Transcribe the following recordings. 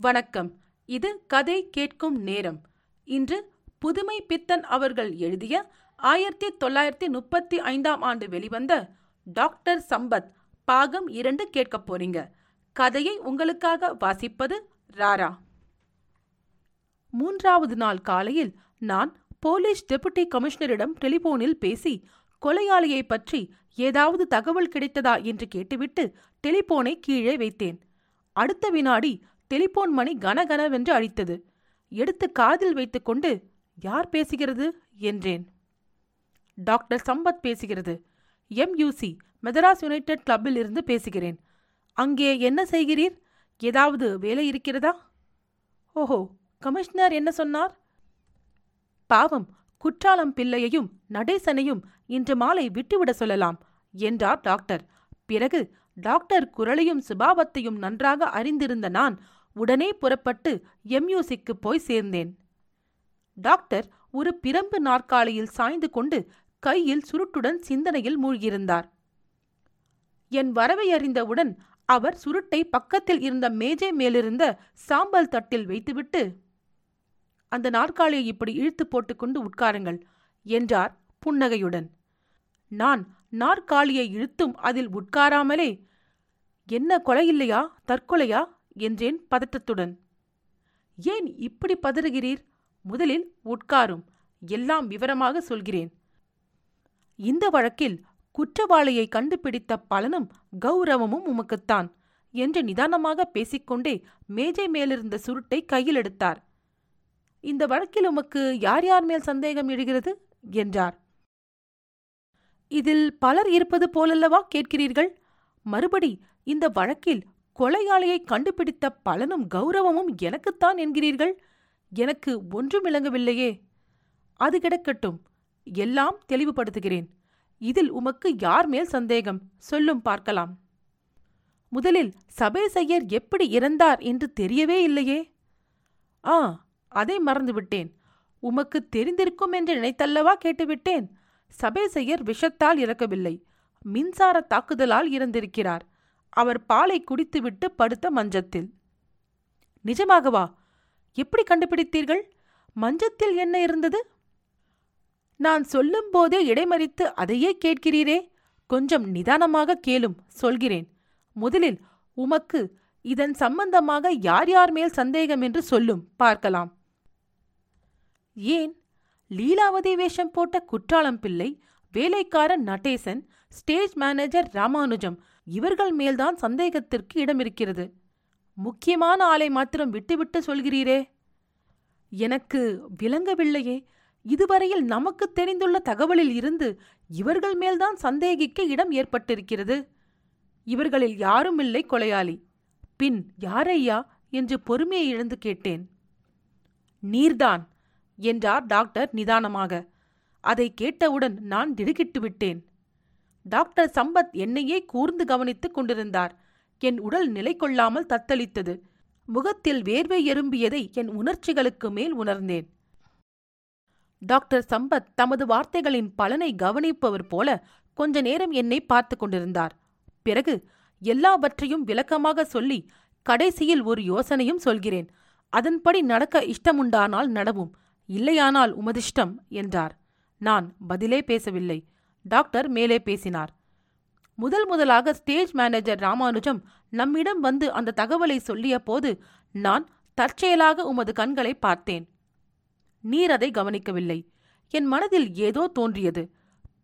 வணக்கம். இது கதை கேட்கும் நேரம். இன்று புதுமை பித்தன் அவர்கள் எழுதிய ஆயிரத்தி தொள்ளாயிரத்தி முப்பத்தி ஐந்தாம் ஆண்டு வெளிவந்த டாக்டர் சம்பத் பாகம் இரண்டு கேட்கப் போறீங்க. கதையை உங்களுக்காக வாசிப்பது ராரா. மூன்றாவது நாள் காலையில் நான் போலீஸ் டெபுட்டி கமிஷனரிடம் டெலிபோனில் பேசி கொலையாளியை பற்றி ஏதாவது தகவல் கிடைத்ததா? என்று கேட்டுவிட்டு டெலிபோனை கீழே வைத்தேன். அடுத்த வினாடி டெலிபோன் மணி கனகனவென்று அழித்தது. எடுத்து காதில் வைத்துக்கொண்டு யார் பேசுகிறது? என்றேன். டாக்டர் சம்பத் பேசுகிறது. எம்யூசி மெதராஸ் யுனைடெட் கிளப்பில் இருந்து பேசுகிறேன். அங்கே என்ன செய்கிறீர்? ஏதாவது வேலை இருக்கிறதா? ஓஹோ கமிஷனர் என்ன சொன்னார்? பாவம் குற்றாலம் பிள்ளையையும் நடேசனையும் இன்று மாலை விட்டுவிட சொல்லலாம் என்றார் டாக்டர். பிறகு டாக்டர் குரலையும் சுபாவத்தையும் நன்றாக அறிந்திருந்த நான் உடனே புறப்பட்டு எம்யூசிக்கு போய் சேர்ந்தேன். டாக்டர் ஒரு பிரம்பு நாற்காலியில் சாய்ந்து கொண்டு கையில் சுருட்டுடன் சிந்தனையில் மூழ்கியிருந்தார். என் வரவை அறிந்தவுடன் அவர் சுருட்டை பக்கத்தில் இருந்த மேஜை மேலிருந்த சாம்பல் தட்டில் வைத்துவிட்டு அந்த நாற்காலியை இப்படி இழுத்து போட்டுக்கொண்டு உட்காருங்கள் என்றார் புன்னகையுடன். நான் நாற்காலியை இழுத்தும் அதில் உட்காராமலே என்ன கொலை இல்லையா தற்கொலையா என்றேன் பதட்டத்துடன். ஏன் இப்படி பதறுகிறீர்? முதலில் உட்காரும். எல்லாம் விவரமாக சொல்கிறேன். இந்த வழக்கில் குற்றவாளியை கண்டுபிடித்த பலனும் கௌரவமும் உமக்குத்தான் என்று நிதானமாக பேசிக்கொண்டே மேஜை மேலிருந்த சுருட்டை கையில் எடுத்தார். இந்த வழக்கில் உமக்கு யார் யார் மேல் சந்தேகம் எழுகிறது? என்றார். இதில் பலர் இருப்பது போலல்லவா கேட்கிறீர்கள்? மறுபடி இந்த வழக்கில் கொலையாளியை கண்டுபிடித்த பலனும் கௌரவமும் எனக்குத்தான் என்கிறீர்கள்? எனக்கு ஒன்றும் விளங்கவில்லையே. அது கிடக்கட்டும். எல்லாம் தெளிவுபடுத்துகிறேன். இதில் உமக்கு யார் மேல் சந்தேகம்? சொல்லும் பார்க்கலாம். முதலில் சபேசையர் எப்படி இறந்தார் என்று தெரியவே இல்லையே? ஆ அதை மறந்துவிட்டேன். உமக்கு தெரிந்திருக்கும் என்று நினைத்தல்லவா கேட்டுவிட்டேன்? சபேசையர் விஷத்தால் இறக்கவில்லை. மின்சார தாக்குதலால் இறந்திருக்கிறார். அவர் பாலை குடித்துவிட்டு படுத்த மஞ்சத்தில். நிஜமாகவா? எப்படி கண்டுபிடித்தீர்கள்? மஞ்சத்தில் என்ன இருந்தது? நான் சொல்லும்போதே இடைமறித்து அதையே கேட்கிறீரே. கொஞ்சம் நிதானமாக கேளும் சொல்கிறேன். முதலில் உமக்கு இதன் சம்பந்தமாக யார் யார் மேல் சந்தேகம் என்று சொல்லும் பார்க்கலாம். ஏன்? லீலாவதி வேஷம் போட்ட குற்றாலம் பிள்ளை வேலைக்காரன் நடேசன் ஸ்டேஜ் மேனேஜர் ராமானுஜம் இவர்கள் மேல்தான் சந்தேகத்திற்கு இடமிருக்கிறது. முக்கியமான ஆளை மாத்திரம் விட்டுவிட்டு சொல்கிறீரே? எனக்கு விளங்கவில்லையே. இதுவரையில் நமக்கு தெரிந்துள்ள தகவலில் இருந்து இவர்கள் மேல்தான் சந்தேகிக்க இடம் ஏற்பட்டிருக்கிறது. இவர்களில் யாரும் இல்லை கொலையாளி. பின் யாரையா என்று பொறுமையை இழந்து கேட்டேன். நீர்தான் என்றார் டாக்டர் நிதானமாக. அதை கேட்டவுடன் நான் திடுக்கிட்டு விட்டேன். டாக்டர் சம்பத் என்னையே கூர்ந்து கவனித்துக் கொண்டிருந்தார். என் உடல் நிலை கொள்ளாமல் தத்தளித்தது. முகத்தில் வேர்வை எறும்பியதை என் உணர்ச்சிகளுக்கு மேல் உணர்ந்தேன். டாக்டர் சம்பத் தமது வார்த்தைகளின் பலனை கவனிப்பவர் போல கொஞ்ச நேரம் என்னை பார்த்து கொண்டிருந்தார். பிறகு எல்லாவற்றையும் விளக்கமாக சொல்லி கடைசியில் ஒரு யோசனையும் சொல்கிறேன். அதன்படி நடக்க இஷ்டமுண்டானால் நடவும் இல்லையானால் உமதிஷ்டம் என்றார். நான் பதிலே பேசவில்லை. டாக்டர் மேலே பேசினார். முதல் முதலாக ஸ்டேஜ் மேனேஜர் ராமானுஜம் நம்மிடம் வந்து அந்த தகவலை சொல்லிய போது நான் தற்செயலாக உமது கண்களை பார்த்தேன். நீர் அதை கவனிக்கவில்லை. என் மனதில் ஏதோ தோன்றியது.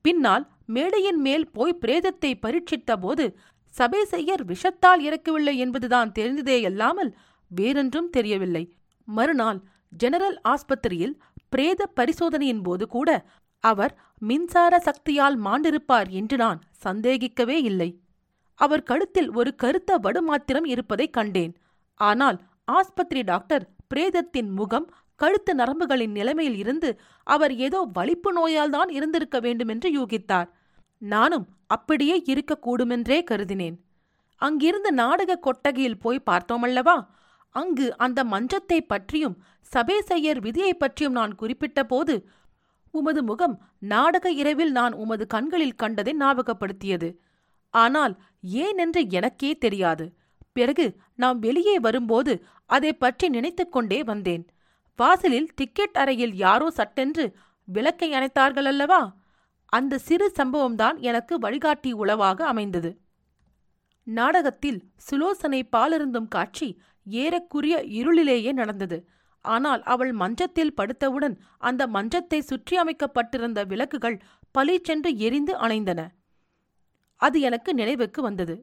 பின்னால் மேடையின் மேல் போய் பிரேதத்தை பரீட்சித்த போது சபேசையர் விஷத்தால் இறக்கவில்லை என்பதுதான் தெரிந்ததேயல்லாமல் வேறென்றும் தெரியவில்லை. மறுநாள் ஜெனரல் ஆஸ்பத்திரியில் பிரேத பரிசோதனையின் போது கூட அவர் மின்சார சக்தியால் மாண்டிருப்பார் என்று நான் சந்தேகிக்கவே இல்லை. அவர் கழுத்தில் ஒரு கருத்த வடு மாத்திரம் இருப்பதைக் கண்டேன். ஆனால் ஆஸ்பத்திரி டாக்டர் பிரேதத்தின் முகம் கழுத்து நரம்புகளின் நிலைமையில் இருந்து அவர் ஏதோ வலிப்பு நோயால்தான் இருந்திருக்க வேண்டுமென்று யூகித்தார். நானும் அப்படியே இருக்கக்கூடுமென்றே கருதினேன். அங்கிருந்து நாடக கொட்டகையில் போய் பார்த்தோமல்லவா? அங்கு அந்த மன்றத்தை பற்றியும் சபேசையர் விதியை பற்றியும் நான் குறிப்பிட்ட போது உமது முகம் நாடக இரவில் நான் உமது கண்களில் கண்டதை ஞாபகப்படுத்தியது. ஆனால் ஏனென்று எனக்கே தெரியாது. பிறகு நாம் வெளியே வரும்போது அதை பற்றி நினைத்து கொண்டே வந்தேன். வாசலில் டிக்கெட் அறையில் யாரோ சட்டென்று விளக்கை அணைத்தார்கள் அல்லவா? அந்த சிறு சம்பவம்தான் எனக்கு வழிகாட்டி உளவாக அமைந்தது. நாடகத்தில் சுலோசனை பாலிருந்தும் காட்சி ஏறக்குரிய இருளிலேயே நடந்தது. ஆனால் அவள் மஞ்சத்தில் படுத்தவுடன் அந்த மஞ்சத்தை சுற்றி அமைக்கப்பட்டிருந்த விளக்குகள் பளிச்சென்று எரிந்து அணைந்தன. அது எனக்கு நினைவுக்கு வந்தது.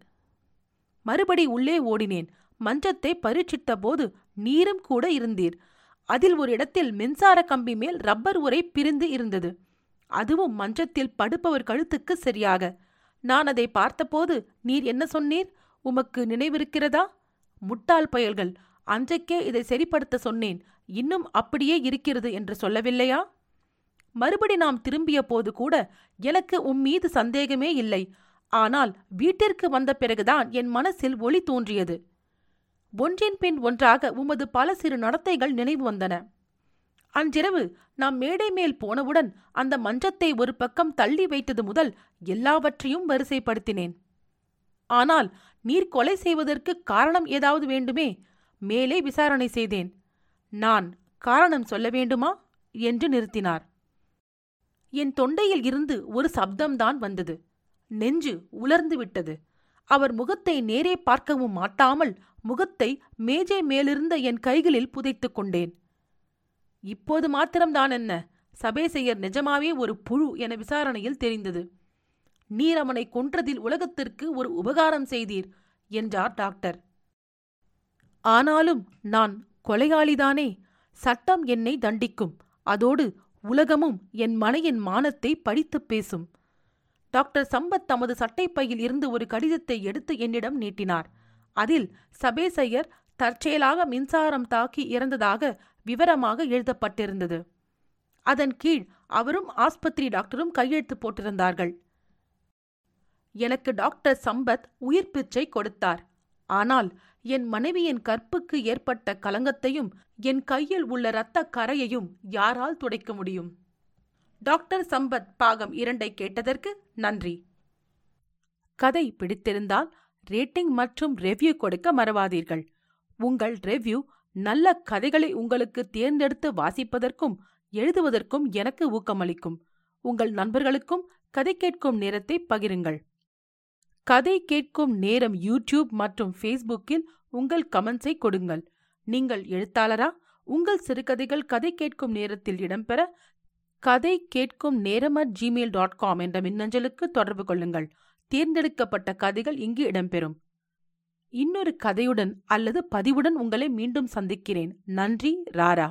மறுபடி உள்ளே ஓடினேன். மஞ்சத்தை பரீட்சித்த போது நீரும் கூட இருந்தீர். அதில் ஒரு இடத்தில் மின்சார கம்பி மேல் ரப்பர் உரை பிரிந்து இருந்தது. அதுவும் மஞ்சத்தில் படுப்பவர் கழுத்துக்கு சரியாக. நான் அதை பார்த்தபோது நீர் என்ன சொன்னீர்? உமக்கு நினைவிருக்கிறதா? முட்டாள் பயல்கள். அன்றைக்கே இதை சரிப்படுத்த சொன்னேன். இன்னும் அப்படியே இருக்கிறது என்று சொல்லவில்லையா? மறுபடி நாம் திரும்பிய போது கூட எனக்கு உம் மீது சந்தேகமே இல்லை. ஆனால் வீட்டிற்கு வந்த பிறகுதான் என் மனசில் ஒளி தோன்றியது. ஒன்றின் பின் ஒன்றாக உமது பல சிறு நடத்தைகள் நினைவு வந்தன. அன்றிரவு நாம் மேடை மேல் போனவுடன் அந்த மஞ்சத்தை ஒரு பக்கம் தள்ளி வைத்தது முதல் எல்லாவற்றையும் வரிசைப்படுத்தினேன். ஆனால் நீர் கொலை செய்வதற்கு காரணம் ஏதாவது வேண்டுமே? மேலே விசாரணை செய்தேன். நான் காரணம் சொல்ல வேண்டுமா? என்று நிறுத்தினார். என் தொண்டையில் இருந்து ஒரு சப்தம்தான் வந்தது. நெஞ்சு உலர்ந்து விட்டது. அவர் முகத்தை நேரே பார்க்கவும் மாட்டாமல் முகத்தை மேஜை மேலிருந்த என் கைகளில் புதைத்துக் கொண்டேன். இப்போது மாத்திரம்தான் என்ன? சபேசையர் நிஜமாவே ஒரு புழு என விசாரணையில் தெரிந்தது. நீர் அவனை கொன்றதில் உலகத்திற்கு ஒரு உபகாரம் செய்தீர் என்றார் டாக்டர். ஆனாலும் நான் கொலையாளிதானே சட்டம் என்னை தண்டிக்கும். அதோடு உலகமும் என் மனையின் மானத்தை படித்துப் பேசும். டாக்டர் சம்பத் தமது சட்டைப்பையில் இருந்து ஒரு கடிதத்தை எடுத்து என்னிடம் நீட்டினார். அதில் சபேசையர் தற்செயலாக மின்சாரம் தாக்கி இறந்ததாக விவரமாக எழுதப்பட்டிருந்தது. அதன் கீழ் அவரும் ஆஸ்பத்திரி டாக்டரும் கையெழுத்து போட்டிருந்தார்கள். எனக்கு டாக்டர் சம்பத் உயிர் பிச்சை கொடுத்தார். ஆனால் என் மனைவியின் கற்புக்கு ஏற்பட்ட கலங்கத்தையும் என் கையில் உள்ள இரத்த கரையையும் யாரால் துடைக்க முடியும்? டாக்டர் சம்பத் பாகம் இரண்டை கேட்டதற்கு நன்றி. கதை பிடித்திருந்தால் ரேட்டிங் மற்றும் ரெவ்யூ கொடுக்க மறவாதீர்கள். உங்கள் ரெவ்யூ நல்ல கதைகளை உங்களுக்கு தேர்ந்தெடுத்து வாசிப்பதற்கும் எழுதுவதற்கும் எனக்கு ஊக்கமளிக்கும். உங்கள் நண்பர்களுக்கும் கதை கேட்கும் நேரத்தை பகிருங்கள். கதை கேட்கும் நேரம் யூடியூப் மற்றும் ஃபேஸ்புக்கில் உங்கள் கமெண்ட்ஸை கொடுங்கள். நீங்கள் எழுத்தாளரா? உங்கள் சிறுகதைகள் கதை கேட்கும் நேரத்தில் இடம்பெற கதை கேட்கும் நேரம் அட் ஜிமெயில் டாட் காம் என்ற மின்னஞ்சலுக்கு தொடர்பு கொள்ளுங்கள். தேர்ந்தெடுக்கப்பட்ட கதைகள் இங்கு இடம்பெறும். இன்னொரு கதையுடன் அல்லது பதிவுடன் உங்களை மீண்டும் சந்திக்கிறேன். நன்றி ராரா.